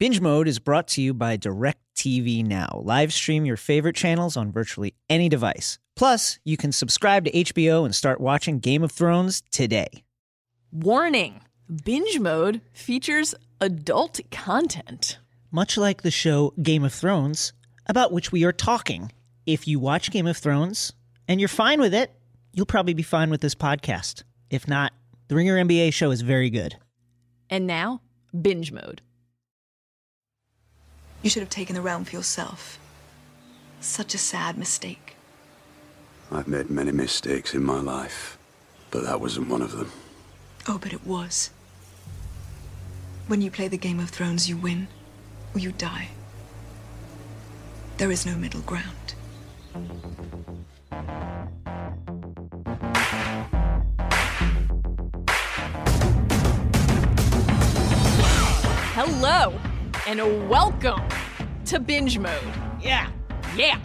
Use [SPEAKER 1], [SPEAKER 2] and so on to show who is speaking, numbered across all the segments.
[SPEAKER 1] Binge Mode is brought to you by DirecTV Now. Live stream your favorite channels on virtually any device. Plus, you can subscribe to HBO and start watching Game of Thrones today.
[SPEAKER 2] Warning Binge Mode features adult content.
[SPEAKER 1] Much like the show Game of Thrones, about which we are talking. If you watch Game of Thrones and you're fine with it, you'll probably be fine with this podcast. If not, the Ringer NBA show is very good.
[SPEAKER 2] And now, Binge Mode.
[SPEAKER 3] You should have taken the realm for yourself. Such a sad mistake.
[SPEAKER 4] I've made many mistakes in my life, but that wasn't one of them.
[SPEAKER 3] Oh, but it was. When you play the Game of Thrones, you win or you die. There is no middle ground.
[SPEAKER 2] Hello, and welcome to Binge Mode.
[SPEAKER 1] Yeah.
[SPEAKER 2] Yeah.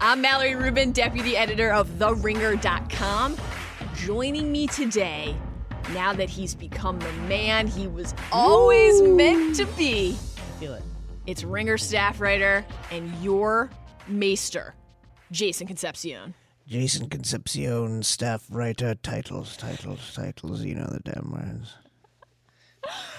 [SPEAKER 2] I'm Mallory Rubin, deputy editor of TheRinger.com. Joining me today, now that he's become the man he was always meant to be, I
[SPEAKER 1] Feel it.
[SPEAKER 2] it's Ringer staff writer and your maester, Jason Concepcion.
[SPEAKER 1] Jason Concepcion, staff writer, titles, titles, titles, you know the damn words.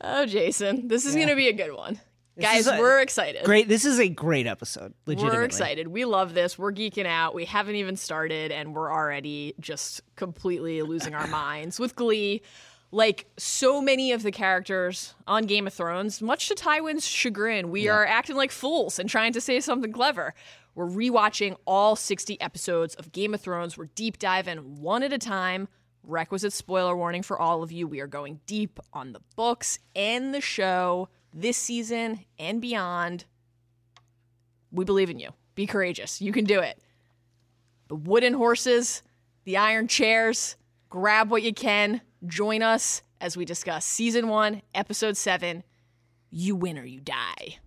[SPEAKER 2] Oh, Jason, this is going to be a good one. Guys,
[SPEAKER 1] a-
[SPEAKER 2] we're excited.
[SPEAKER 1] Great. This is a great episode. Legitimately.
[SPEAKER 2] We're excited. We love this. We're geeking out. We haven't even started, and we're already just completely losing our minds with Glee. Like so many of the characters on Game of Thrones, much to Tywin's chagrin, we are acting like fools and trying to say something clever. We're rewatching all 60 episodes of Game of Thrones. We're deep diving one at a time. Requisite spoiler warning for all of you. We are going deep on the books and the show this season and beyond. We believe in you. Be courageous. You can do it. The wooden horses, the iron chairs, grab what you can. Join us as we discuss season one, episode seven. You win or you die.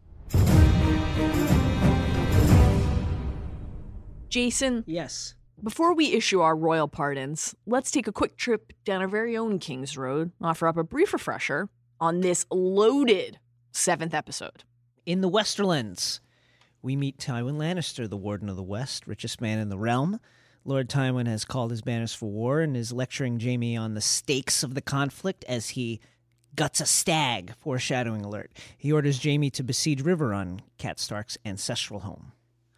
[SPEAKER 2] Jason,
[SPEAKER 1] Yes.
[SPEAKER 2] Before we issue our royal pardons, let's take a quick trip down our very own King's Road, offer up a brief refresher on this loaded seventh episode.
[SPEAKER 1] In the Westerlands, we meet Tywin Lannister, the Warden of the West, richest man in the realm. Lord Tywin has called his banners for war and is lecturing Jaime on the stakes of the conflict as he guts a stag, foreshadowing alert. He orders Jaime to besiege Riverrun, Cat Stark's ancestral home.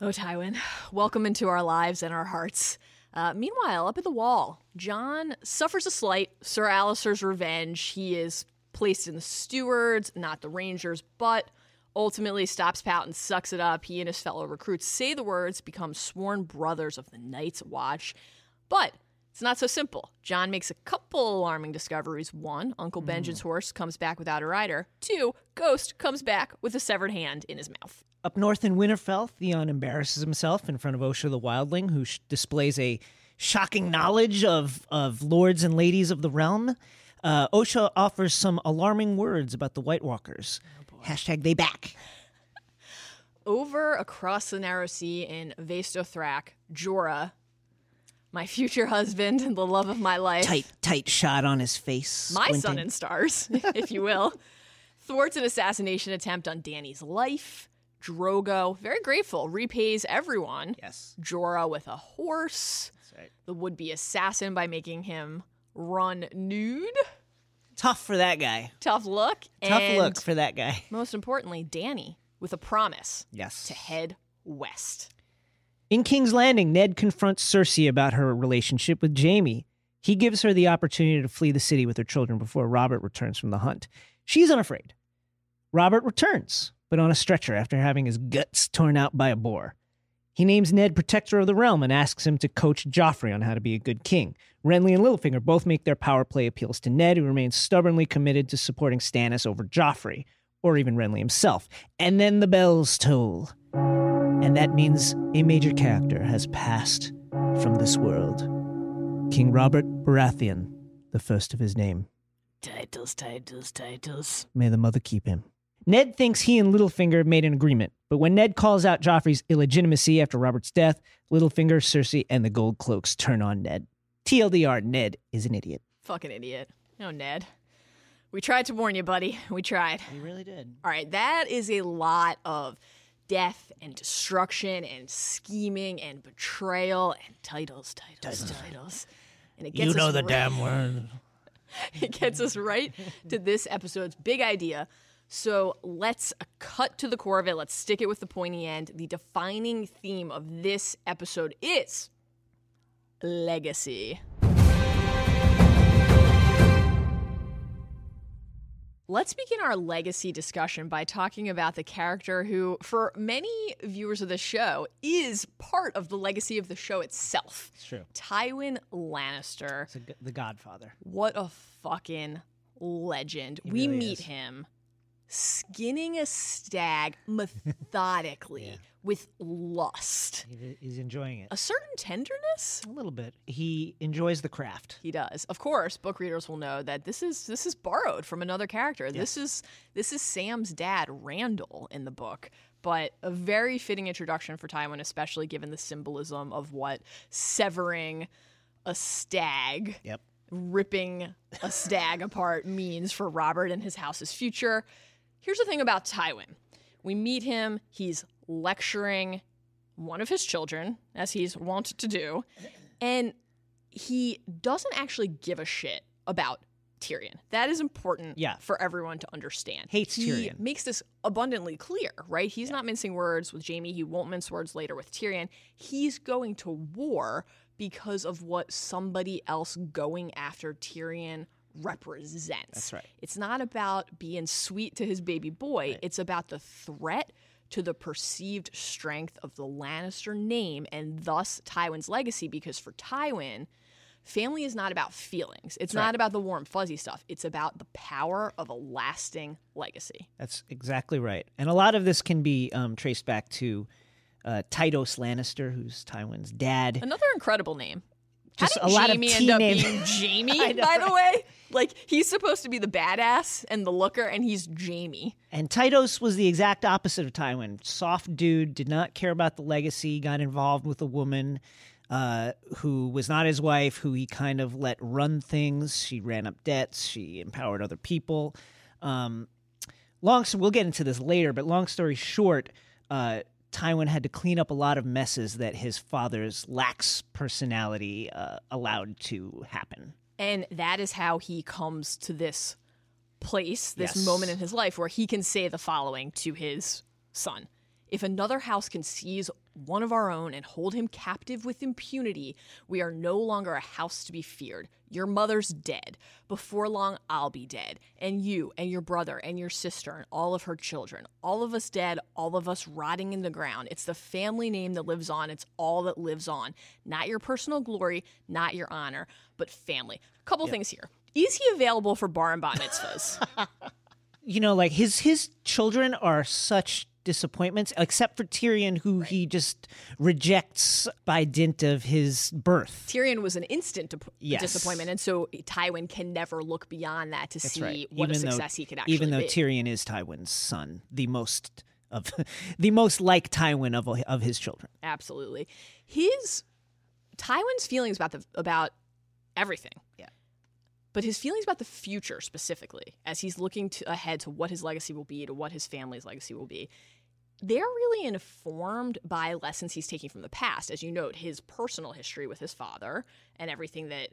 [SPEAKER 2] Oh, Tywin, welcome into our lives and our hearts. Uh, meanwhile, up at the wall, Jon suffers a slight. Sir Alliser's revenge. He is placed in the stewards, not the rangers, but ultimately stops pout and sucks it up. He and his fellow recruits say the words, become sworn brothers of the Night's Watch. But it's not so simple. Jon makes a couple alarming discoveries. One, Uncle Benjen's horse comes back without a rider. Two, Ghost comes back with a severed hand in his mouth.
[SPEAKER 1] Up north in Winterfell, Theon embarrasses himself in front of Osha the Wildling, who sh- displays a shocking knowledge of, of lords and ladies of the realm. Uh, Osha offers some alarming words about the White Walkers. Hashtag they back.
[SPEAKER 2] over across the narrow sea in Vaes Dothrak, Jorah, my future husband and the love of my life,
[SPEAKER 1] Tight, tight shot on his face.
[SPEAKER 2] my
[SPEAKER 1] squinting.
[SPEAKER 2] sun and stars, if you will, thwarts an assassination attempt on Dany's life. Drogo, very grateful, repays everyone.
[SPEAKER 1] Yes.
[SPEAKER 2] Jorah with a horse.
[SPEAKER 1] That's right.
[SPEAKER 2] The would be assassin by making him run nude.
[SPEAKER 1] Tough for that guy.
[SPEAKER 2] Tough look.
[SPEAKER 1] Tough
[SPEAKER 2] and
[SPEAKER 1] look for that guy.
[SPEAKER 2] Most importantly, Dany with a promise
[SPEAKER 1] Yes.
[SPEAKER 2] to head west.
[SPEAKER 1] In King's Landing, Ned confronts Cersei about her relationship with Jaime. He gives her the opportunity to flee the city with her children before Robert returns from the hunt. She's unafraid. Robert returns, but on a stretcher after having his guts torn out by a boar. He names Ned Protector of the Realm and asks him to coach Joffrey on how to be a good king. Renly and Littlefinger both make their power play appeals to Ned, who remains stubbornly committed to supporting Stannis over Joffrey, or even Renly himself. And then the bells toll. And that means a major character has passed from this world. King Robert Baratheon, the first of his name.
[SPEAKER 2] Titles, titles, titles.
[SPEAKER 1] May the mother keep him. Ned thinks he and Littlefinger made an agreement, but when Ned calls out Joffrey's illegitimacy after Robert's death, Littlefinger, Cersei, and the Gold Cloaks turn on Ned. TLDR, Ned is an idiot.
[SPEAKER 2] Fucking idiot. No, Ned. We tried to warn you, buddy. We tried.
[SPEAKER 1] We really did.
[SPEAKER 2] All right, that is a lot of death and destruction and scheming and betrayal and titles, titles, titles. And it gets you us right, damn
[SPEAKER 1] word.
[SPEAKER 2] it gets us right to this episode's big idea. So let's uh, cut to the core of it. Let's stick it with the pointy end. The defining theme of this episode is legacy. Let's begin our legacy discussion by talking about the character who, for many viewers of the show, is part of the legacy of the show itself.
[SPEAKER 1] It's true.
[SPEAKER 2] Tywin Lannister.
[SPEAKER 1] It's a g the Godfather.
[SPEAKER 2] What a fucking legend.
[SPEAKER 1] He
[SPEAKER 2] we
[SPEAKER 1] really
[SPEAKER 2] meet
[SPEAKER 1] is.
[SPEAKER 2] him skinning a stag methodically
[SPEAKER 1] Yeah.
[SPEAKER 2] with lust.
[SPEAKER 1] He- He's enjoying it
[SPEAKER 2] A certain tenderness?
[SPEAKER 1] a little bit. He enjoys the craft.
[SPEAKER 2] He does. Of course, book readers will know that this is this is borrowed from another character. This is this is Sam's dad, Randyll, in the book. But a very fitting introduction for Tywin, especially given the symbolism of what severing a stag
[SPEAKER 1] Yep.
[SPEAKER 2] ripping a stag apart means for Robert and his house's future. Here's the thing about Tywin. We meet him, he's lecturing one of his children, as he's wont to do, and he doesn't actually give a shit about Tyrion. That is important
[SPEAKER 1] Yeah.
[SPEAKER 2] for everyone to understand.
[SPEAKER 1] Hates
[SPEAKER 2] he
[SPEAKER 1] Tyrion.
[SPEAKER 2] makes this abundantly clear, right? He's not mincing words with Jaime. He won't mince words later with Tyrion. He's going to war because of what somebody else going after Tyrion represents.
[SPEAKER 1] That's right.
[SPEAKER 2] It's not about being sweet to his baby boy. It's about the threat to the perceived strength of the Lannister name and thus Tywin's legacy because for Tywin, family is not about feelings. It's not about the warm fuzzy stuff. It's about the power of a lasting legacy.
[SPEAKER 1] That's exactly right. And a lot of this can be um, traced back to uh, Lannister, who's Tywin's dad.
[SPEAKER 2] Another incredible name.
[SPEAKER 1] Just
[SPEAKER 2] How did
[SPEAKER 1] a lot of Jaime
[SPEAKER 2] end up being
[SPEAKER 1] Jaime, know,
[SPEAKER 2] by the way? Like he's supposed to be the badass and the looker, and he's Jaime.
[SPEAKER 1] And Tytos was the exact opposite of Tywin. Soft dude, did not care about the legacy, got involved with a woman uh, who was not his wife, who he kind of let run things. She ran up debts, she empowered other people. Um, long, so we'll get into this later, but long story short, uh, Tywin had to clean up a lot of messes that his father's lax personality uh, allowed to happen.
[SPEAKER 2] And that is how he comes to this place, this
[SPEAKER 1] Yes.
[SPEAKER 2] moment in his life where he can say the following to his son If another house can seize one of our own and hold him captive with impunity, we are no longer a house to be feared. Your mother's dead. Before long, I'll be dead. And you, and your brother, and your sister, and all of her children. All of us dead, all of us rotting in the ground. It's the family name that lives on. It's all that lives on. Not your personal glory, not your honor, but family. A Couple things here. Is he available for bar and bat mitzvahs?
[SPEAKER 1] you know, like his his children are such disappointments, except for Tyrion, who he just rejects by dint of his birth.
[SPEAKER 2] Tyrion was an instant dip-
[SPEAKER 1] Yes.
[SPEAKER 2] disappointment, and so Tywin can never look beyond that to
[SPEAKER 1] That's
[SPEAKER 2] see
[SPEAKER 1] right.
[SPEAKER 2] what a
[SPEAKER 1] Even though-
[SPEAKER 2] success he could actually be.
[SPEAKER 1] even though
[SPEAKER 2] be.
[SPEAKER 1] Tyrion is Tywin's son, the most of the most like Tywin of of his children.
[SPEAKER 2] Absolutely, his Tywin's feelings about the about everything.
[SPEAKER 1] Yeah.
[SPEAKER 2] But his feelings about the future specifically, as he's looking to, ahead to what his legacy will be, to what his family's legacy will be, they're really informed by lessons he's taking from the past. As you note, his personal history with his father and everything that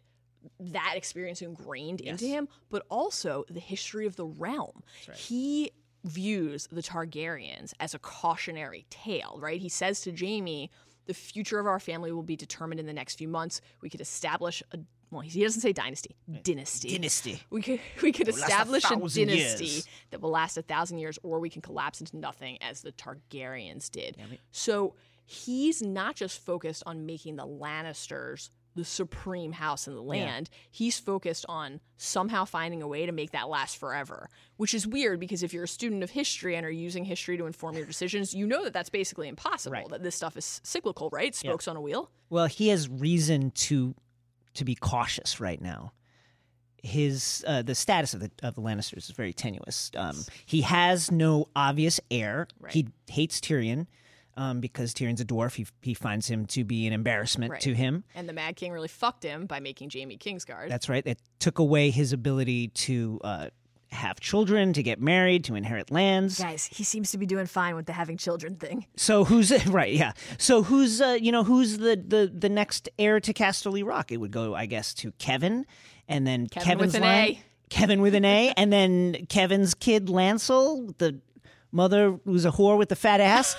[SPEAKER 2] that experience ingrained into him, but also the history of the realm. He views the Targaryens as a cautionary tale, right? He says to Jaime, the future of our family will be determined in the next few months. We could establish a well, he doesn't say dynasty, dynasty.
[SPEAKER 1] Dynasty.
[SPEAKER 2] We could we could
[SPEAKER 1] last a
[SPEAKER 2] establish a, dynasty
[SPEAKER 1] years.
[SPEAKER 2] that will last a thousand years, or we can collapse into nothing as the Targaryens did. so he's not just focused on making the Lannisters the supreme house in the land. He's focused on somehow finding a way to make that last forever, which is weird because if you're a student of history and are using history to inform your decisions, you know that that's basically impossible.
[SPEAKER 1] Right.
[SPEAKER 2] That this stuff is cyclical, right? Spokes on a wheel.
[SPEAKER 1] Well, he has reason to to be cautious right now. His uh, the status of the of the Lannisters is very tenuous. Um, he has no obvious heir. Right. He hates Tyrion um, because Tyrion's a dwarf. He he finds him to be an embarrassment
[SPEAKER 2] Right.
[SPEAKER 1] to him.
[SPEAKER 2] And the Mad King really fucked him by making Jaime Kingsguard.
[SPEAKER 1] That's right. It took away his ability to uh, have children, to get married, to inherit lands.
[SPEAKER 2] Guys, he seems to be doing fine with the having children thing.
[SPEAKER 1] So who's right? Yeah. So who's uh, you know who's the the the next heir to Casterly Rock? It would go, I guess, to Kevan, and then
[SPEAKER 2] Kevan
[SPEAKER 1] Kevan's
[SPEAKER 2] with an
[SPEAKER 1] line-
[SPEAKER 2] A.
[SPEAKER 1] Kevan with an A, and then Kevan's kid Lancel, the mother who's a whore with the fat ass.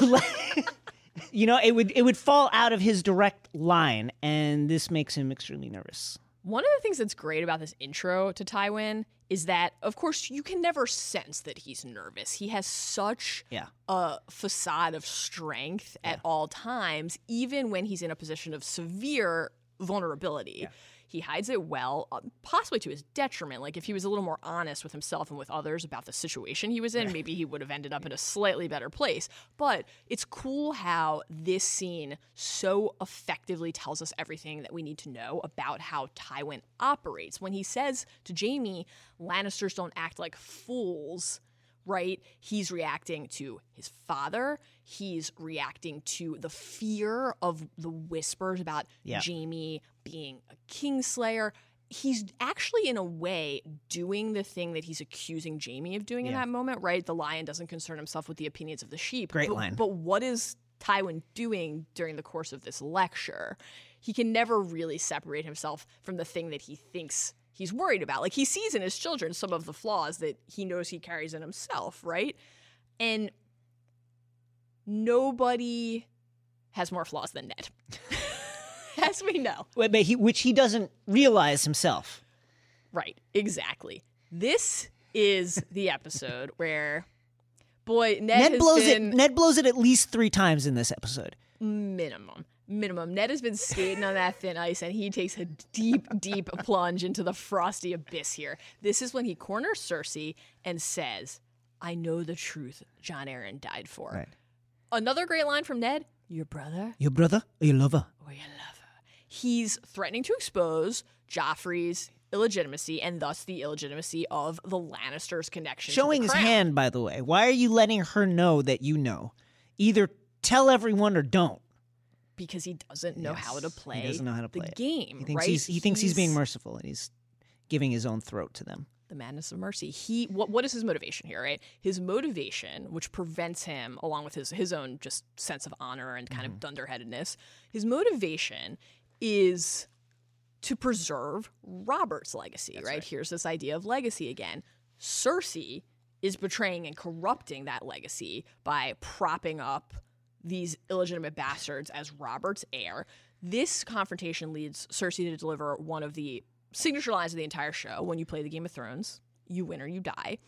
[SPEAKER 1] you know, it would it would fall out of his direct line, and this makes him extremely nervous.
[SPEAKER 2] One of the things that's great about this intro to Tywin is that, of course, you can never sense that he's nervous. He has such
[SPEAKER 1] Yeah.
[SPEAKER 2] a facade of strength at all times, even when he's in a position of severe vulnerability. He hides it well, uh, possibly to his detriment. Like if he was a little more honest with himself and with others about the situation he was in, maybe he would have ended up in a slightly better place. But it's cool how this scene so effectively tells us everything that we need to know about how Tywin operates. When he says to Jaime, Lannisters don't act like fools right? He's reacting to his father. He's reacting to the fear of the whispers about
[SPEAKER 1] Yeah.
[SPEAKER 2] Jaime being a kingslayer. He's actually, in a way, doing the thing that he's accusing Jaime of doing in that moment, right? The lion doesn't concern himself with the opinions of the sheep.
[SPEAKER 1] Great
[SPEAKER 2] but,
[SPEAKER 1] line.
[SPEAKER 2] But what is Tywin doing during the course of this lecture? He can never really separate himself from the thing that he thinks he's worried about. Like he sees in his children some of the flaws that he knows he carries in himself, right? And nobody has more flaws than Ned. As we know.
[SPEAKER 1] He, which he doesn't realize himself.
[SPEAKER 2] Right, exactly. This is the episode where boy, Ned,
[SPEAKER 1] Ned blows
[SPEAKER 2] been
[SPEAKER 1] it. Ned blows it at least three times in this episode.
[SPEAKER 2] minimum minimum ned has been skating on that thin ice and he takes a deep deep plunge into the frosty abyss here this is when he corners cersei and says i know the truth jon arryn died for
[SPEAKER 1] Right.
[SPEAKER 2] Another great line from ned your brother
[SPEAKER 1] Your brother or your lover?
[SPEAKER 2] or your lover he's threatening to expose joffrey's illegitimacy and thus the illegitimacy of the lannisters connection the
[SPEAKER 1] Showing his hand, by the way. Why are you letting her know that you know? Either tell everyone or don't.
[SPEAKER 2] because he doesn't know how to play
[SPEAKER 1] He doesn't know how to
[SPEAKER 2] the
[SPEAKER 1] play it.
[SPEAKER 2] game
[SPEAKER 1] He thinks
[SPEAKER 2] right
[SPEAKER 1] he's he thinks he's being merciful and he's giving his own throat to them.
[SPEAKER 2] The madness of mercy. He what what is his motivation here, right? His motivation, which prevents him, along with his his own just sense of honor and kind of mm-hmm. dunderheadedness, his motivation is to preserve Robert's legacy, right? Here's this idea of legacy again. Cersei is betraying and corrupting that legacy by propping up these illegitimate bastards as Robert's heir. This confrontation leads Cersei to deliver one of the signature lines of the entire show when you play the Game of Thrones you win or you die.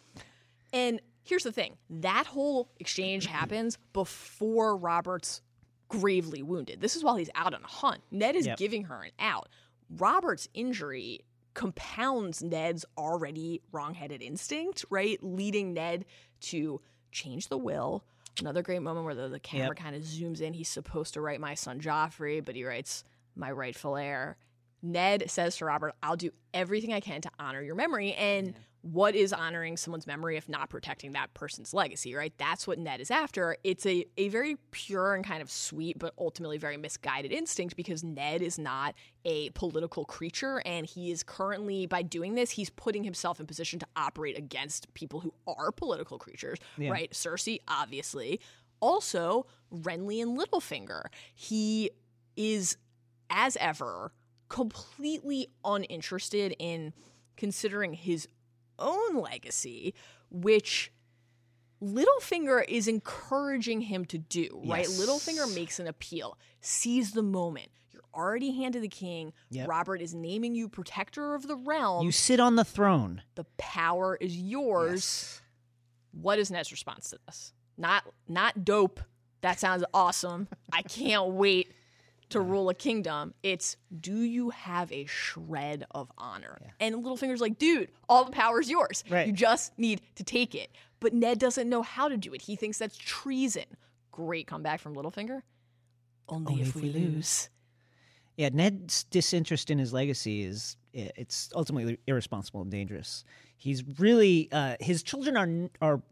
[SPEAKER 2] And here's the thing that whole exchange happens before Robert's gravely wounded. This is while he's out on a hunt. Ned is
[SPEAKER 1] Yep.
[SPEAKER 2] giving her an out. Robert's injury compounds Ned's already wrongheaded instinct, right? Leading Ned to change the will. Another great moment where the, the camera
[SPEAKER 1] Yep.
[SPEAKER 2] kind of zooms in. He's supposed to write my son Joffrey, but he writes my rightful heir. Ned says to Robert, I'll do everything I can to honor your memory. And what is honoring someone's memory if not protecting that person's legacy, right? That's what Ned is after. It's a, a very pure and kind of sweet, but ultimately very misguided instinct because Ned is not a political creature. And he is currently, by doing this, he's putting himself in position to operate against people who are political creatures, right? Cersei, obviously. Also, Renly and Littlefinger. He is, as ever, completely uninterested in considering his own legacy, which Littlefinger is encouraging him to do, right?
[SPEAKER 1] Yes.
[SPEAKER 2] Littlefinger makes an appeal, seize the moment. You're already hand to the king.
[SPEAKER 1] Yep.
[SPEAKER 2] Robert is naming you protector of the realm.
[SPEAKER 1] You sit on the throne.
[SPEAKER 2] the power is yours. What is Ned's response to this? Not not dope. That sounds awesome. I can't wait to rule a kingdom. It's do you have a shred of honor? And Littlefinger's like, dude, all the power is yours.
[SPEAKER 1] Right.
[SPEAKER 2] You just need to take it. But Ned doesn't know how to do it. He thinks that's treason. Great comeback from Littlefinger. Only, if, we lose.
[SPEAKER 1] Yeah, Ned's disinterest in his legacy is it's ultimately irresponsible and dangerous. He's really uh, his children are are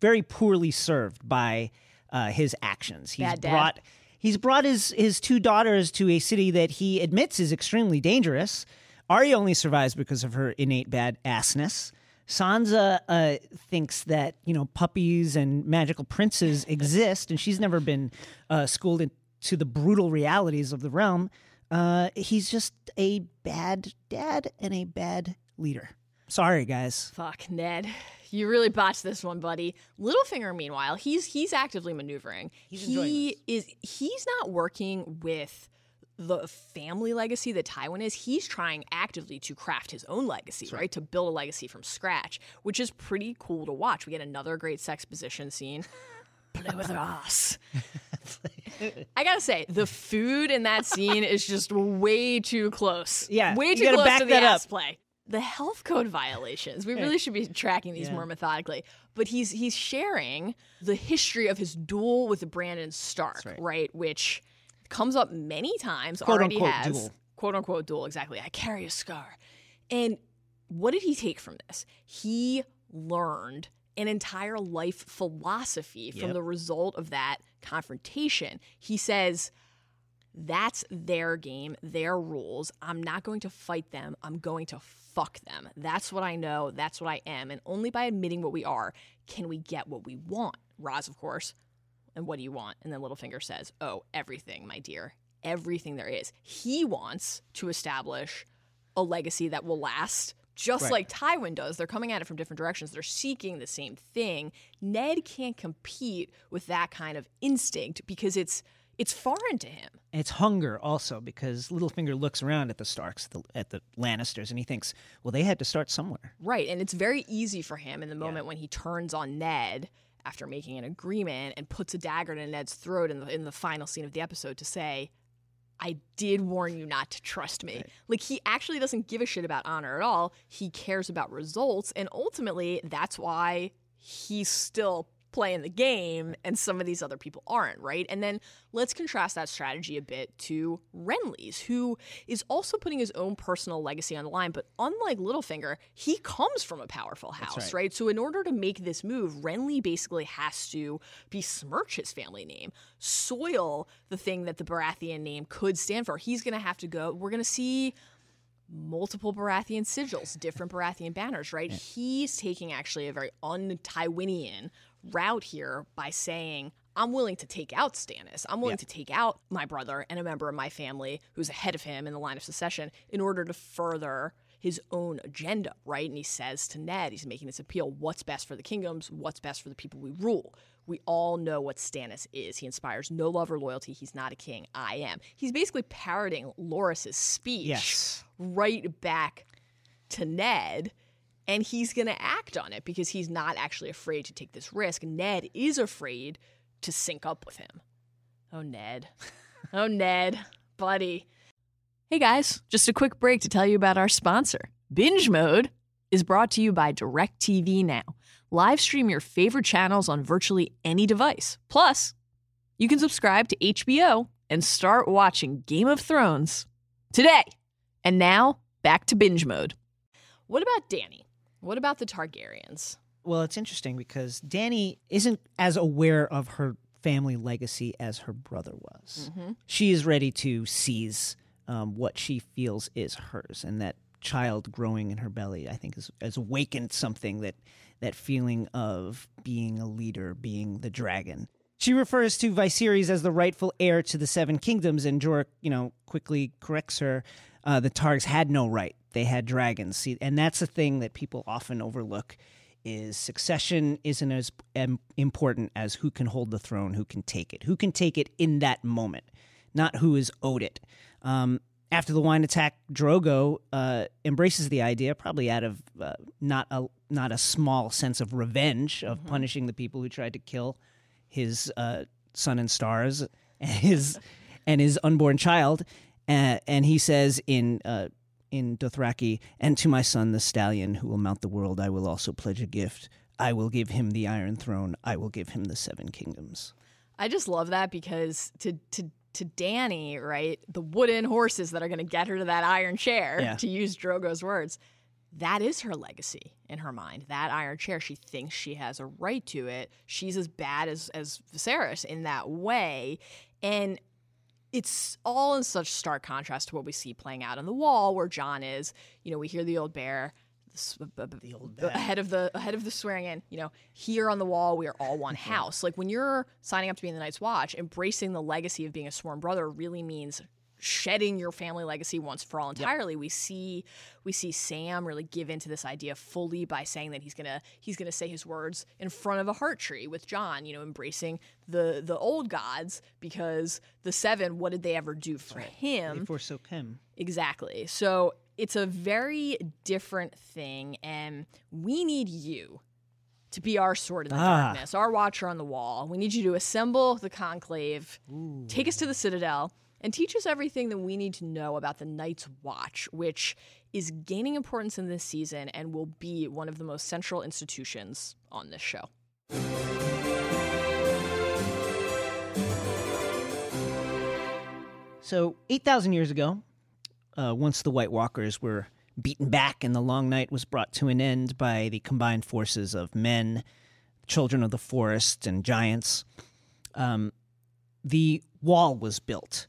[SPEAKER 1] very poorly served by uh, his actions. He's brought he's brought his his two daughters to a city that he admits is extremely dangerous. Arya only survives because of her innate bad assness. Sansa uh, thinks that you know puppies and magical princes exist, and she's never been uh, schooled into the brutal realities of the realm. Uh, he's just a bad dad and a bad leader. Sorry, guys.
[SPEAKER 2] Fuck, Ned. You really botched this one, buddy. Littlefinger, meanwhile, he's he's actively maneuvering.
[SPEAKER 1] He's
[SPEAKER 2] he is he's not working with the family legacy that Tywin is. He's trying actively to craft his own legacy, right. To build a legacy from scratch, which is pretty cool to watch. We get another great sex position scene. Play with her ass. I gotta say, the food in that scene is just way too close.
[SPEAKER 1] Yeah,
[SPEAKER 2] way
[SPEAKER 1] you
[SPEAKER 2] too
[SPEAKER 1] gotta
[SPEAKER 2] close
[SPEAKER 1] back
[SPEAKER 2] to the
[SPEAKER 1] that up.
[SPEAKER 2] ass play. The health code violations. We really should be tracking these
[SPEAKER 1] Yeah.
[SPEAKER 2] more methodically. But he's he's sharing the history of his duel with Brandon Stark,
[SPEAKER 1] right.
[SPEAKER 2] Which comes up many times.
[SPEAKER 1] Quote,
[SPEAKER 2] already
[SPEAKER 1] unquote,
[SPEAKER 2] has
[SPEAKER 1] duel.
[SPEAKER 2] quote unquote duel. Exactly. I carry a scar. And what did he take from this? He learned an entire life philosophy from
[SPEAKER 1] Yep.
[SPEAKER 2] the result of that confrontation. He says, that's their game, their rules. I'm not going to fight them. I'm going to fuck them. That's what I know. That's what I am. And only by admitting what we are can we get what we want. Ros, of course. And what do you want? And then Littlefinger says, Oh, everything, my dear. Everything there is. He wants to establish a legacy that will last, just
[SPEAKER 1] Right.
[SPEAKER 2] like Tywin does. They're coming at it from different directions. They're seeking the same thing. Ned can't compete with that kind of instinct because it's it's foreign to him.
[SPEAKER 1] It's hunger also because Littlefinger looks around at the Starks, the, at the Lannisters, and he thinks, well, they had to start somewhere.
[SPEAKER 2] Right. And it's very easy for him in the moment when he turns on Ned after making an agreement and puts a dagger to Ned's throat in the in the final scene of the episode to say, I did warn you not to trust me. Like he actually doesn't give a shit about honor at all. He cares about results. And ultimately, that's why he's still playing the game and some of these other people aren't, right? And then let's contrast that strategy a bit to Renly's, who is also putting his own personal legacy on the line. But unlike Littlefinger, he comes from a powerful house,
[SPEAKER 1] right.
[SPEAKER 2] right? So in order to make this move, Renly basically has to besmirch his family name, soil the thing that the Baratheon name could stand for. He's going to have to go. We're going to see multiple Baratheon sigils, different Baratheon banners, right? He's taking actually a very un-Tywinian route here by saying, I'm willing to take out Stannis. I'm willing to take out my brother and a member of my family who's ahead of him in the line of succession in order to further his own agenda, right? And he says to Ned, he's making this appeal what's best for the kingdoms, what's best for the people we rule. We all know what Stannis is. He inspires no love or loyalty. He's not a king. I am. He's basically parroting Loras's speech
[SPEAKER 1] Yes.
[SPEAKER 2] right back to Ned. And he's going to act on it because he's not actually afraid to take this risk. Ned is afraid to sync up with him. Oh, Ned. Oh, Ned. Buddy. Hey guys, just a quick break to tell you about our sponsor. Binge Mode is brought to you by DirecTV Now. Live stream your favorite channels on virtually any device. Plus, you can subscribe to HBO and start watching Game of Thrones today. And now, back to binge mode. What about Dany? What about the Targaryens?
[SPEAKER 1] Well, it's interesting because Dany isn't as aware of her family legacy as her brother was. She is ready to seize um, what she feels is hers, and that child growing in her belly, I think, has, has awakened something that that feeling of being a leader, being the dragon. She refers to Viserys as the rightful heir to the Seven Kingdoms, and Jorah, you know, quickly corrects her. Uh, the Targs had no right; they had dragons. See, and that's a thing that people often overlook: is succession isn't as important as who can hold the throne, who can take it, who can take it in that moment, not who is owed it. Um, after the wine attack, Drogo uh, embraces the idea, probably out of uh, not a not a small sense of revenge of punishing the people who tried to kill his uh, son and stars and his and his unborn child. Uh, and he says in uh, in Dothraki, "And to my son, the stallion, who will mount the world, I will also pledge a gift. I will give him the Iron Throne. I will give him the Seven Kingdoms."
[SPEAKER 2] I just love that because to to to Dany, right, the wooden horses that are going to get her to that iron chair,
[SPEAKER 1] Yeah.
[SPEAKER 2] to use Drogo's words, that is her legacy in her mind. That iron chair, she thinks she has a right to it. She's as bad as as Viserys in that way, and it's all in such stark contrast to what we see playing out on the wall, where Jon is. You know, we hear the old bear. s- b- b- ahead of the ahead of the swearing in. You know, here on the wall, we are all one house. Like when you're signing up to be in the Night's Watch, embracing the legacy of being a sworn brother really means shedding your family legacy once for all entirely. We see we see Sam really give into this idea fully by saying that he's gonna he's gonna say his words in front of a heart tree with Jon. You know, embracing the the old gods because the seven. What did they ever do for him?
[SPEAKER 1] They forsook him.
[SPEAKER 2] Exactly. So it's a very different thing, and we need you to be our sword in the
[SPEAKER 1] Ah.
[SPEAKER 2] darkness, our watcher on the wall. We need you to assemble the conclave, take us to the citadel, and teach us everything that we need to know about the Night's Watch, which is gaining importance in this season and will be one of the most central institutions on this show.
[SPEAKER 1] So, 8,000 years ago, uh, once the White Walkers were beaten back and the long night was brought to an end by the combined forces of men, children of the forest, and giants, um, the wall was built.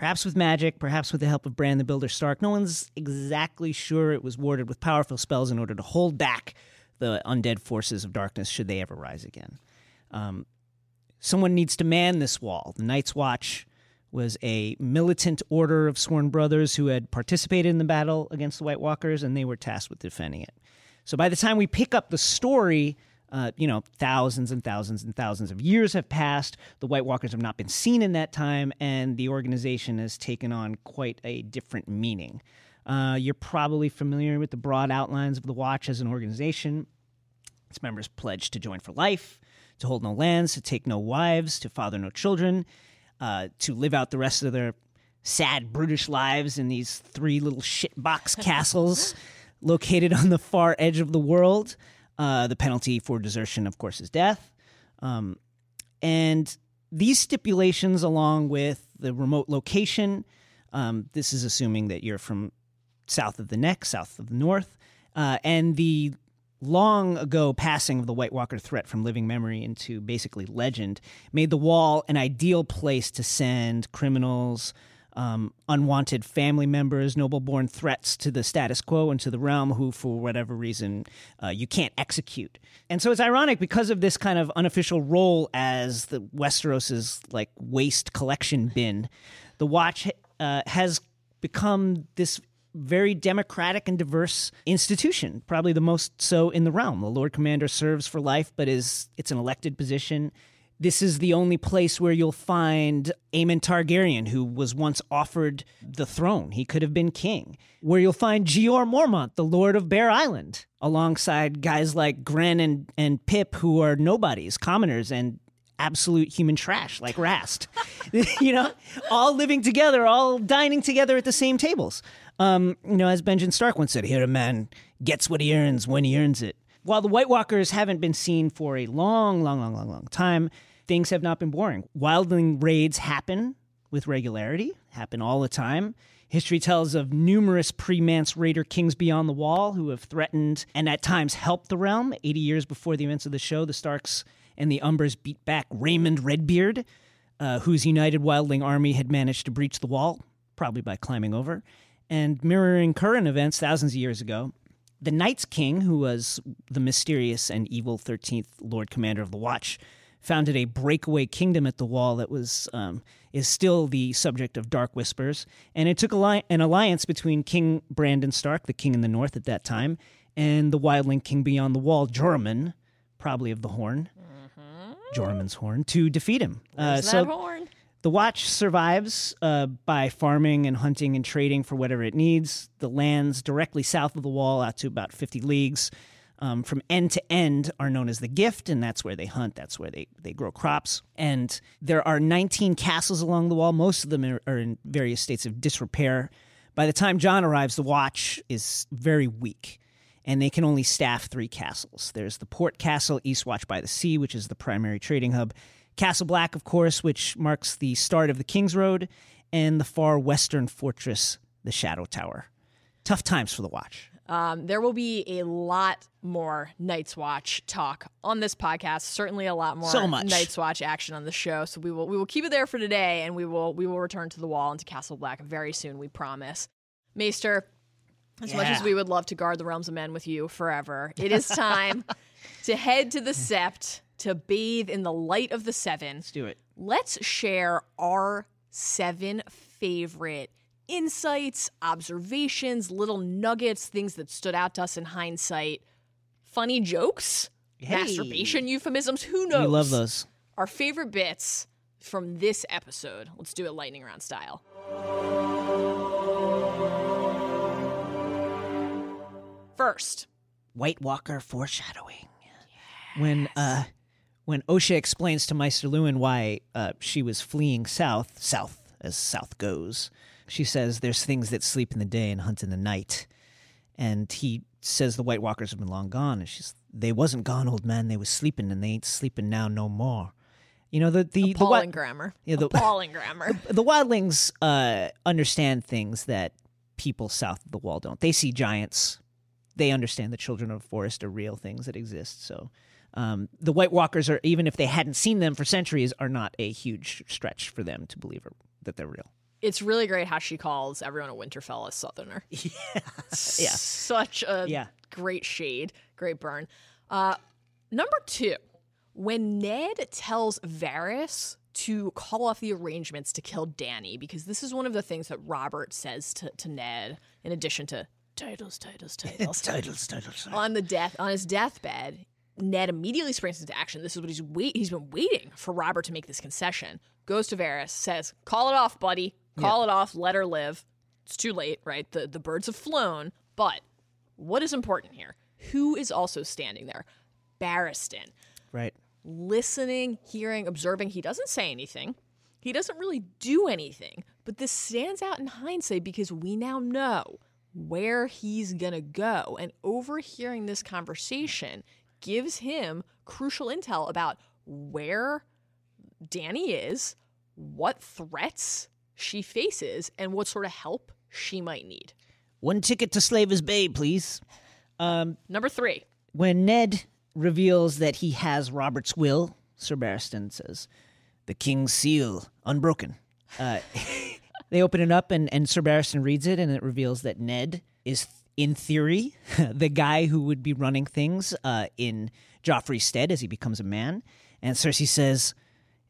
[SPEAKER 1] Perhaps with magic, perhaps with the help of Bran the Builder Stark. No one's exactly sure it was warded with powerful spells in order to hold back the undead forces of darkness should they ever rise again. Um, someone needs to man this wall. The Night's Watch was a militant order of sworn brothers who had participated in the battle against the White Walkers, and they were tasked with defending it. So by the time we pick up the story, uh, you know, thousands and thousands and thousands of years have passed. The White Walkers have not been seen in that time, and the organization has taken on quite a different meaning. Uh, you're probably familiar with the broad outlines of the Watch as an organization. Its members pledge to join for life, to hold no lands, to take no wives, to father no children, uh, to live out the rest of their sad, brutish lives in these three little shitbox castles located on the far edge of the world. Uh, the penalty for desertion, of course, is death. Um, and these stipulations, along with the remote location, um, this is assuming that you're from south of the neck, south of the north, uh, and the long ago passing of the White Walker threat from living memory into basically legend made the wall an ideal place to send criminals, um, unwanted family members, noble born threats to the status quo and to the realm who, for whatever reason, uh, you can't execute. And so it's ironic because of this kind of unofficial role as the Westeros's like waste collection bin, the Watch uh, has become this very democratic and diverse institution, probably the most so in the realm. The Lord Commander serves for life, but is it's an elected position. This is the only place where you'll find Aemon Targaryen, who was once offered the throne. He could have been king. Where you'll find Jeor Mormont, the Lord of Bear Island, alongside guys like Grenn and, and Pyp, who are nobodies, commoners, and absolute human trash like Rast. you know, all living together, all dining together at the same tables. Um, you know, as Benjen Stark once said, here a man gets what he earns when he earns it. While the White Walkers haven't been seen for a long, long, long, long, long time, things have not been boring. Wildling raids happen with regularity, happen all the time. History tells of numerous pre-Mance Rayder kings beyond the wall who have threatened and at times helped the realm. 80 years before the events of the show, the Starks and the Umbers beat back Raymun Redbeard, uh, whose united wildling army had managed to breach the wall, probably by climbing over. And mirroring current events thousands of years ago, the Night's King, who was the mysterious and evil 13th Lord Commander of the Watch, founded a breakaway kingdom at the wall that was um, is still the subject of dark whispers. And it took an alliance between King Brandon Stark, the king in the north at that time, and the wildling king beyond the wall, Joramun, probably of the Horn, Joramun's Horn, to defeat him. Uh, so
[SPEAKER 2] horn?
[SPEAKER 1] The watch survives uh, by farming and hunting and trading for whatever it needs. The lands directly south of the wall, out to about 50 leagues, um, from end to end, are known as the gift, and that's where they hunt, that's where they, they grow crops. And there are 19 castles along the wall. Most of them are, are in various states of disrepair. By the time Jon arrives, the watch is very weak and they can only staff three castles. There's the Port Castle, Eastwatch by the Sea, which is the primary trading hub, Castle Black, of course, which marks the start of the King's Road, and the far western fortress, the Shadow Tower. Tough times for the Watch.
[SPEAKER 2] Um, there will be a lot more Night's Watch talk on this podcast. Certainly, a lot more
[SPEAKER 1] So much.
[SPEAKER 2] Night's Watch action on the show. So we will we will keep it there for today, and we will we will return to the wall and to Castle Black very soon. We promise. Maester, As much as we would love to guard the realms of men with you forever, it is time to head to the sept to bathe in the light of the seven.
[SPEAKER 1] Let's do it.
[SPEAKER 2] Let's share our seven favorite insights, observations, little nuggets, things that stood out to us in hindsight, funny jokes,
[SPEAKER 1] Hey.
[SPEAKER 2] masturbation euphemisms. Who knows?
[SPEAKER 1] We love those.
[SPEAKER 2] Our favorite bits from this episode. Let's do it lightning round style. First,
[SPEAKER 1] White Walker foreshadowing. When uh when Osha explains to Maester Luwin why uh, she was fleeing south, south as south goes, she says there's things that sleep in the day and hunt in the night. And he says the White Walkers have been long gone. And she's they wasn't gone, old man. They was sleeping, and they ain't sleeping now no more. You know the the the,
[SPEAKER 2] appalling
[SPEAKER 1] wi-
[SPEAKER 2] grammar.
[SPEAKER 1] Yeah, the-
[SPEAKER 2] appalling grammar.
[SPEAKER 1] the wildlings uh, understand things that people south of the wall don't. They see giants. They understand the children of the forest are real things that exist. So um, the White Walkers are, even if they hadn't seen them for centuries, are not a huge stretch for them to believe that they're real.
[SPEAKER 2] It's really great how she calls everyone a Winterfell a Southerner.
[SPEAKER 1] Yeah.
[SPEAKER 2] yeah. Such a
[SPEAKER 1] Yeah.
[SPEAKER 2] great shade, great burn. Uh, number two, when Ned tells Varys to call off the arrangements to kill Dany, because this is one of the things that Robert says to, to Ned, in addition to titles, titles, titles,
[SPEAKER 1] titles, titles.
[SPEAKER 2] on the death on his deathbed, Ned immediately springs into action. This is what he's wait he's been waiting for Robert to make this concession. Goes to Varys, says, "Call it off, buddy. Call it off. Let her live." It's too late, right? The the birds have flown. But what is important here? Who is also standing there? Barristan,
[SPEAKER 1] Right.
[SPEAKER 2] listening, hearing, observing. He doesn't say anything. He doesn't really do anything. But this stands out in hindsight because we now know where he's going to go. And overhearing this conversation gives him crucial intel about where Dany is, what threats she faces, and what sort of help she might need.
[SPEAKER 1] One ticket to Slaver's Bay, please. Um,
[SPEAKER 2] Number three.
[SPEAKER 1] when Ned reveals that he has Robert's will, Sir Barristan says, "The King's seal, unbroken." Uh, they open it up, and, and Sir Barristan reads it, and it reveals that Ned is, in theory, the guy who would be running things uh, in Joffrey's stead as he becomes a man. And Cersei says,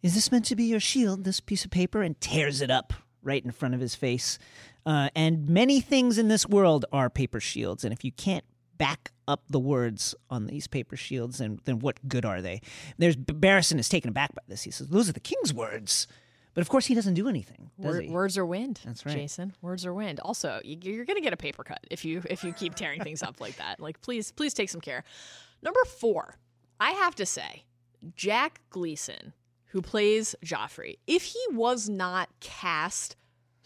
[SPEAKER 1] "Is this meant to be your shield? This piece of paper?" and tears it up right in front of his face. Uh, and many things in this world are paper shields, and if you can't back up the words on these paper shields, then then what good are they? There's Barristan is taken aback by this. He says, "Those are the king's words," but of course he doesn't do anything. Does
[SPEAKER 2] Word,
[SPEAKER 1] he?
[SPEAKER 2] words are wind.
[SPEAKER 1] That's right.
[SPEAKER 2] Jason. Words are wind. Also, you, you're going to get a paper cut if you if you keep tearing things up like that. Like, please, please take some care. Number four, I have to say, Jack Gleeson, who plays Joffrey, if he was not cast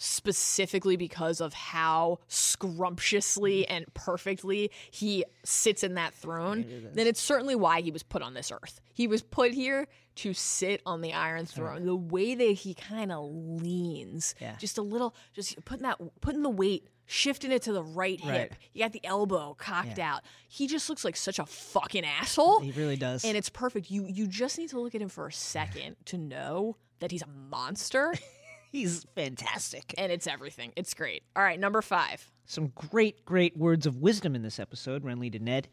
[SPEAKER 2] specifically because of how scrumptiously mm. and perfectly he sits in that throne, then it's certainly why he was put on this earth. He was put here to sit on the Iron Throne. The way that he kind of leans,
[SPEAKER 1] Yeah.
[SPEAKER 2] just a little, just putting that, putting the weight, shifting it to the right hip.
[SPEAKER 1] Right.
[SPEAKER 2] You got the elbow cocked out. He just looks like such a fucking asshole
[SPEAKER 1] He really does.
[SPEAKER 2] and it's perfect. You you just need to look at him for a second to know that he's a monster,
[SPEAKER 1] He's fantastic.
[SPEAKER 2] and it's everything. It's great. All right, number five.
[SPEAKER 1] Some great, great words of wisdom in this episode. Renly to Ned.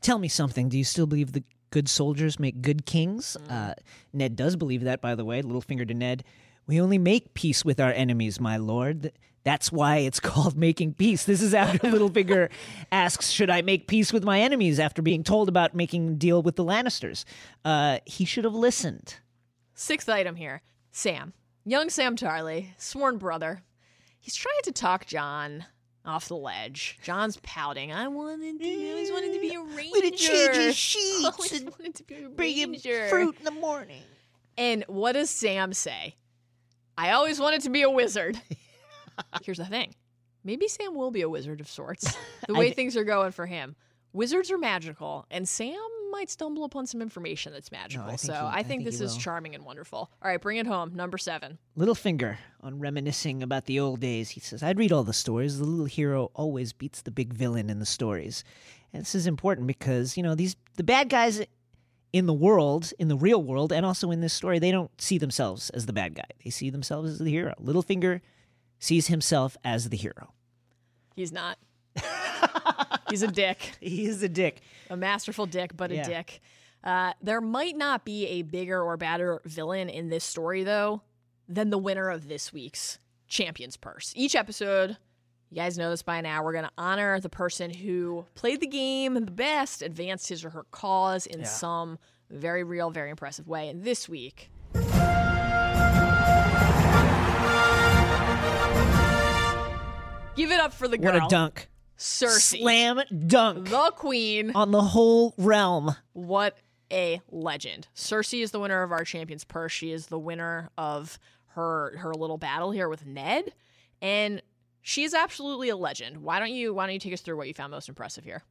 [SPEAKER 1] Tell me something. Do you still believe the good soldiers make good kings? Uh, Ned does believe that, by the way. Little finger to Ned. We only make peace with our enemies, my lord. That's why it's called making peace. This is after Littlefinger asks, Should I make peace with my enemies after being told about making a deal with the Lannisters? Uh, he should have listened.
[SPEAKER 2] Sixth item here. Sam, young Sam Tarly, sworn brother. He's trying to talk Jon off the ledge. Jon's pouting. I wanted to. I always wanted to be a mm, ranger.
[SPEAKER 1] We'd change his
[SPEAKER 2] I
[SPEAKER 1] sheets
[SPEAKER 2] always wanted to be a
[SPEAKER 1] bring him
[SPEAKER 2] ranger.
[SPEAKER 1] fruit in the morning.
[SPEAKER 2] And what does Sam say? I always wanted to be a wizard. Here's the thing. Maybe Sam will be a wizard of sorts. The way
[SPEAKER 1] d-
[SPEAKER 2] things are going for him. Wizards are magical, and Sam might stumble upon some information that's magical.
[SPEAKER 1] think
[SPEAKER 2] so
[SPEAKER 1] he-
[SPEAKER 2] I
[SPEAKER 1] I
[SPEAKER 2] think
[SPEAKER 1] think
[SPEAKER 2] this is
[SPEAKER 1] will.
[SPEAKER 2] charming and wonderful. All right, bring it home. Number seven.
[SPEAKER 1] Littlefinger, on reminiscing about the old days, he says, I'd read all the stories. The little hero always beats the big villain in the stories. And this is important because, you know, these the bad guys in the world, in the real world, and also in this story, they don't see themselves as the bad guy. They see themselves as the hero. Littlefinger sees himself as the hero.
[SPEAKER 2] He's not. He's a dick,
[SPEAKER 1] He is a dick.
[SPEAKER 2] a masterful dick, but a dick. Uh, there might not be a bigger or badder villain in this story, though, than the winner of this week's Champions Purse. Each episode, you guys know this by now, we're going to honor the person who played the game the best, advanced his or her cause in some very real, very impressive way. And this week, give it up for the girl,
[SPEAKER 1] What a dunk.
[SPEAKER 2] Cersei,
[SPEAKER 1] Slam dunk
[SPEAKER 2] the queen.
[SPEAKER 1] on the whole realm.
[SPEAKER 2] What a legend. Cersei is the winner of our Champions Purse. She is the winner of her her little battle here with Ned. And she is absolutely a legend. Why don't you why don't you take us through what you found most impressive here?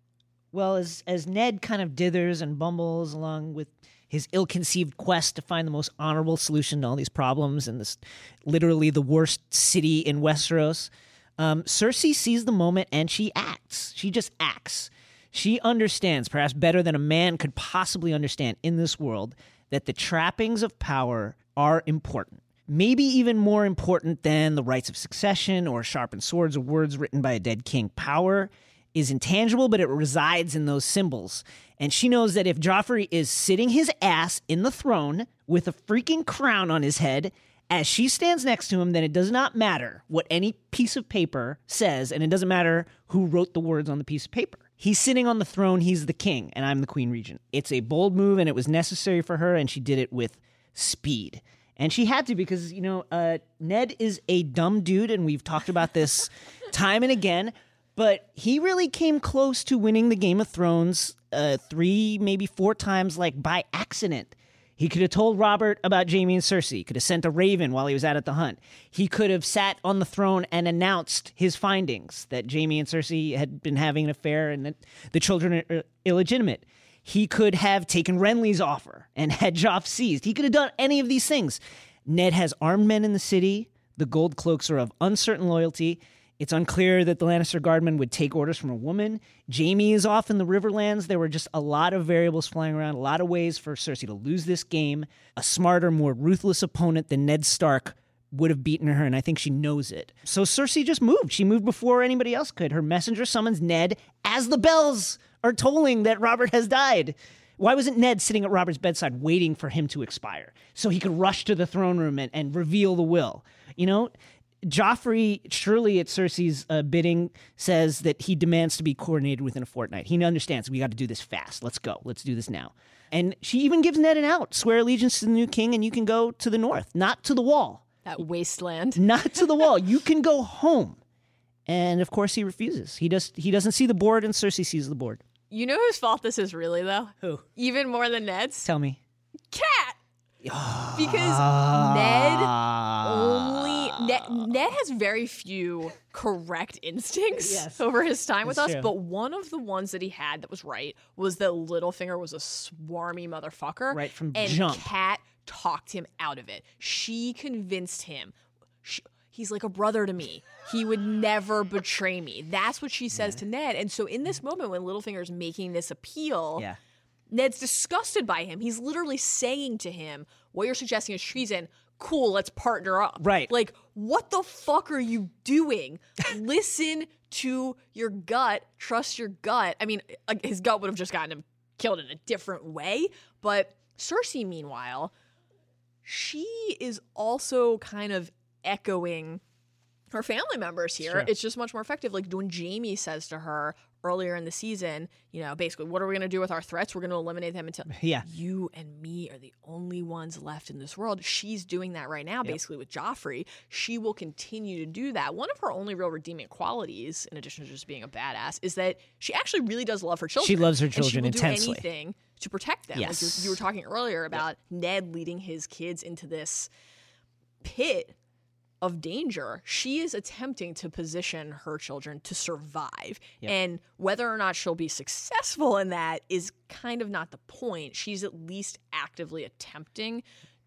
[SPEAKER 1] Well, as as Ned kind of dithers and bumbles along with his ill-conceived quest to find the most honorable solution to all these problems in this literally the worst city in Westeros, um, Cersei sees the moment and she acts. She just acts. She understands, perhaps better than a man could possibly understand in this world, that the trappings of power are important. Maybe even more important than the rights of succession or sharpened swords or words written by a dead king. Power is intangible, but it resides in those symbols. And she knows that if Joffrey is sitting his ass in the throne with a freaking crown on his head, as she stands next to him, then it does not matter what any piece of paper says, and it doesn't matter who wrote the words on the piece of paper. He's sitting on the throne, he's the king, and I'm the queen regent. It's a bold move, and it was necessary for her, and she did it with speed. And she had to because, you know, uh, Ned is a dumb dude, and we've talked about this time and again, but he really came close to winning the Game of Thrones uh, three, maybe four times, like by accident. He could have told Robert about Jaime and Cersei. Could have sent a raven while he was out at the hunt. He could have sat on the throne and announced his findings that Jaime and Cersei had been having an affair and that the children are uh, illegitimate. He could have taken Renly's offer and had Joff seized. He could have done any of these things. Ned has armed men in the city. The gold cloaks are of uncertain loyalty. It's unclear that the Lannister guardmen would take orders from a woman. Jaime is off in the Riverlands. There were just a lot of variables flying around, a lot of ways for Cersei to lose this game. A smarter, more ruthless opponent than Ned Stark would have beaten her, and I think she knows it. So Cersei just moved. She moved before anybody else could. Her messenger summons Ned as the bells are tolling that Robert has died. Why wasn't Ned sitting at Robert's bedside waiting for him to expire so he could rush to the throne room and, and reveal the will? You know, Joffrey, surely at Cersei's uh, bidding, says that he demands to be coordinated within a fortnight. He understands we got to do this fast. Let's go. Let's do this now. And she even gives Ned an out. Swear allegiance to the new king, and you can go to the north, not to the wall.
[SPEAKER 2] That wasteland.
[SPEAKER 1] Not to the wall. You can go home. And of course, he refuses. He does. He doesn't see the board, and Cersei sees the board.
[SPEAKER 2] You know whose fault this is really though?
[SPEAKER 1] Who?
[SPEAKER 2] Even more than Ned's?
[SPEAKER 1] Tell me.
[SPEAKER 2] Cat. Because Ned only Ned, uh, Ned has very few correct instincts
[SPEAKER 1] Yes.
[SPEAKER 2] over his time with
[SPEAKER 1] That's
[SPEAKER 2] us,
[SPEAKER 1] true.
[SPEAKER 2] but one of the ones that he had that was right was that Littlefinger was a swarmy motherfucker.
[SPEAKER 1] Right from
[SPEAKER 2] and
[SPEAKER 1] jump.
[SPEAKER 2] Cat talked him out of it. She convinced him. She, he's like a brother to me. He would never betray me. That's what she says to Ned. And so in this moment when Littlefinger's making this appeal,
[SPEAKER 1] Yeah.
[SPEAKER 2] Ned's disgusted by him. He's literally saying to him, What you're suggesting is treason. Cool, let's partner up.
[SPEAKER 1] Right.
[SPEAKER 2] Like, what the fuck are you doing? Listen to your gut. Trust your gut. I mean, his gut would have just gotten him killed in a different way. But Cersei, meanwhile, she is also kind of echoing her family members here.
[SPEAKER 1] Sure.
[SPEAKER 2] It's just much more effective. Like when Jaime says to her earlier in the season, you know, basically, what are we going to do with our threats? We're going to eliminate them until
[SPEAKER 1] Yeah.
[SPEAKER 2] you and me are the only ones left in this world. She's doing that right now, basically with Joffrey. She will continue to do that. One of her only real redeeming qualities, in addition to just being a badass, is that she actually really does love her children.
[SPEAKER 1] She loves her children and
[SPEAKER 2] she will
[SPEAKER 1] intensely.
[SPEAKER 2] Do anything to protect them. Like you-
[SPEAKER 1] Yes.
[SPEAKER 2] you were talking earlier about Ned leading his kids into this pit of danger, she is attempting to position her children to survive. And whether or not she'll be successful in that is kind of not the point. She's at least actively attempting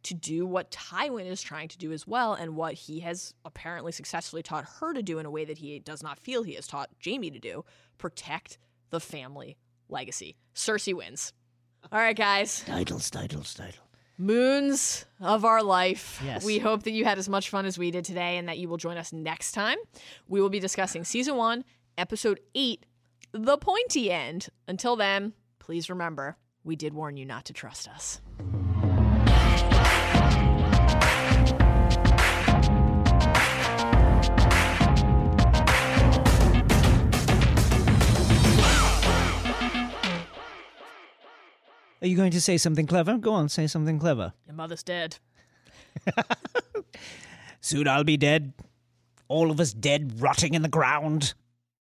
[SPEAKER 2] to do what Tywin is trying to do as well, and what he has apparently successfully taught her to do in a way that he does not feel he has taught Jaime to do protect the family legacy. Cersei wins. All right, guys
[SPEAKER 1] Titles, titles, titles.
[SPEAKER 2] Moons of our life.
[SPEAKER 1] Yes.
[SPEAKER 2] We hope that you had as much fun as we did today and that you will join us next time. We will be discussing season one, episode 8, The Pointy End. Until then, please remember, we did warn you not to trust us.
[SPEAKER 1] Are you going to say something clever? Go on, say something clever.
[SPEAKER 2] Your mother's dead.
[SPEAKER 1] Soon I'll be dead. All of us dead, rotting in the ground.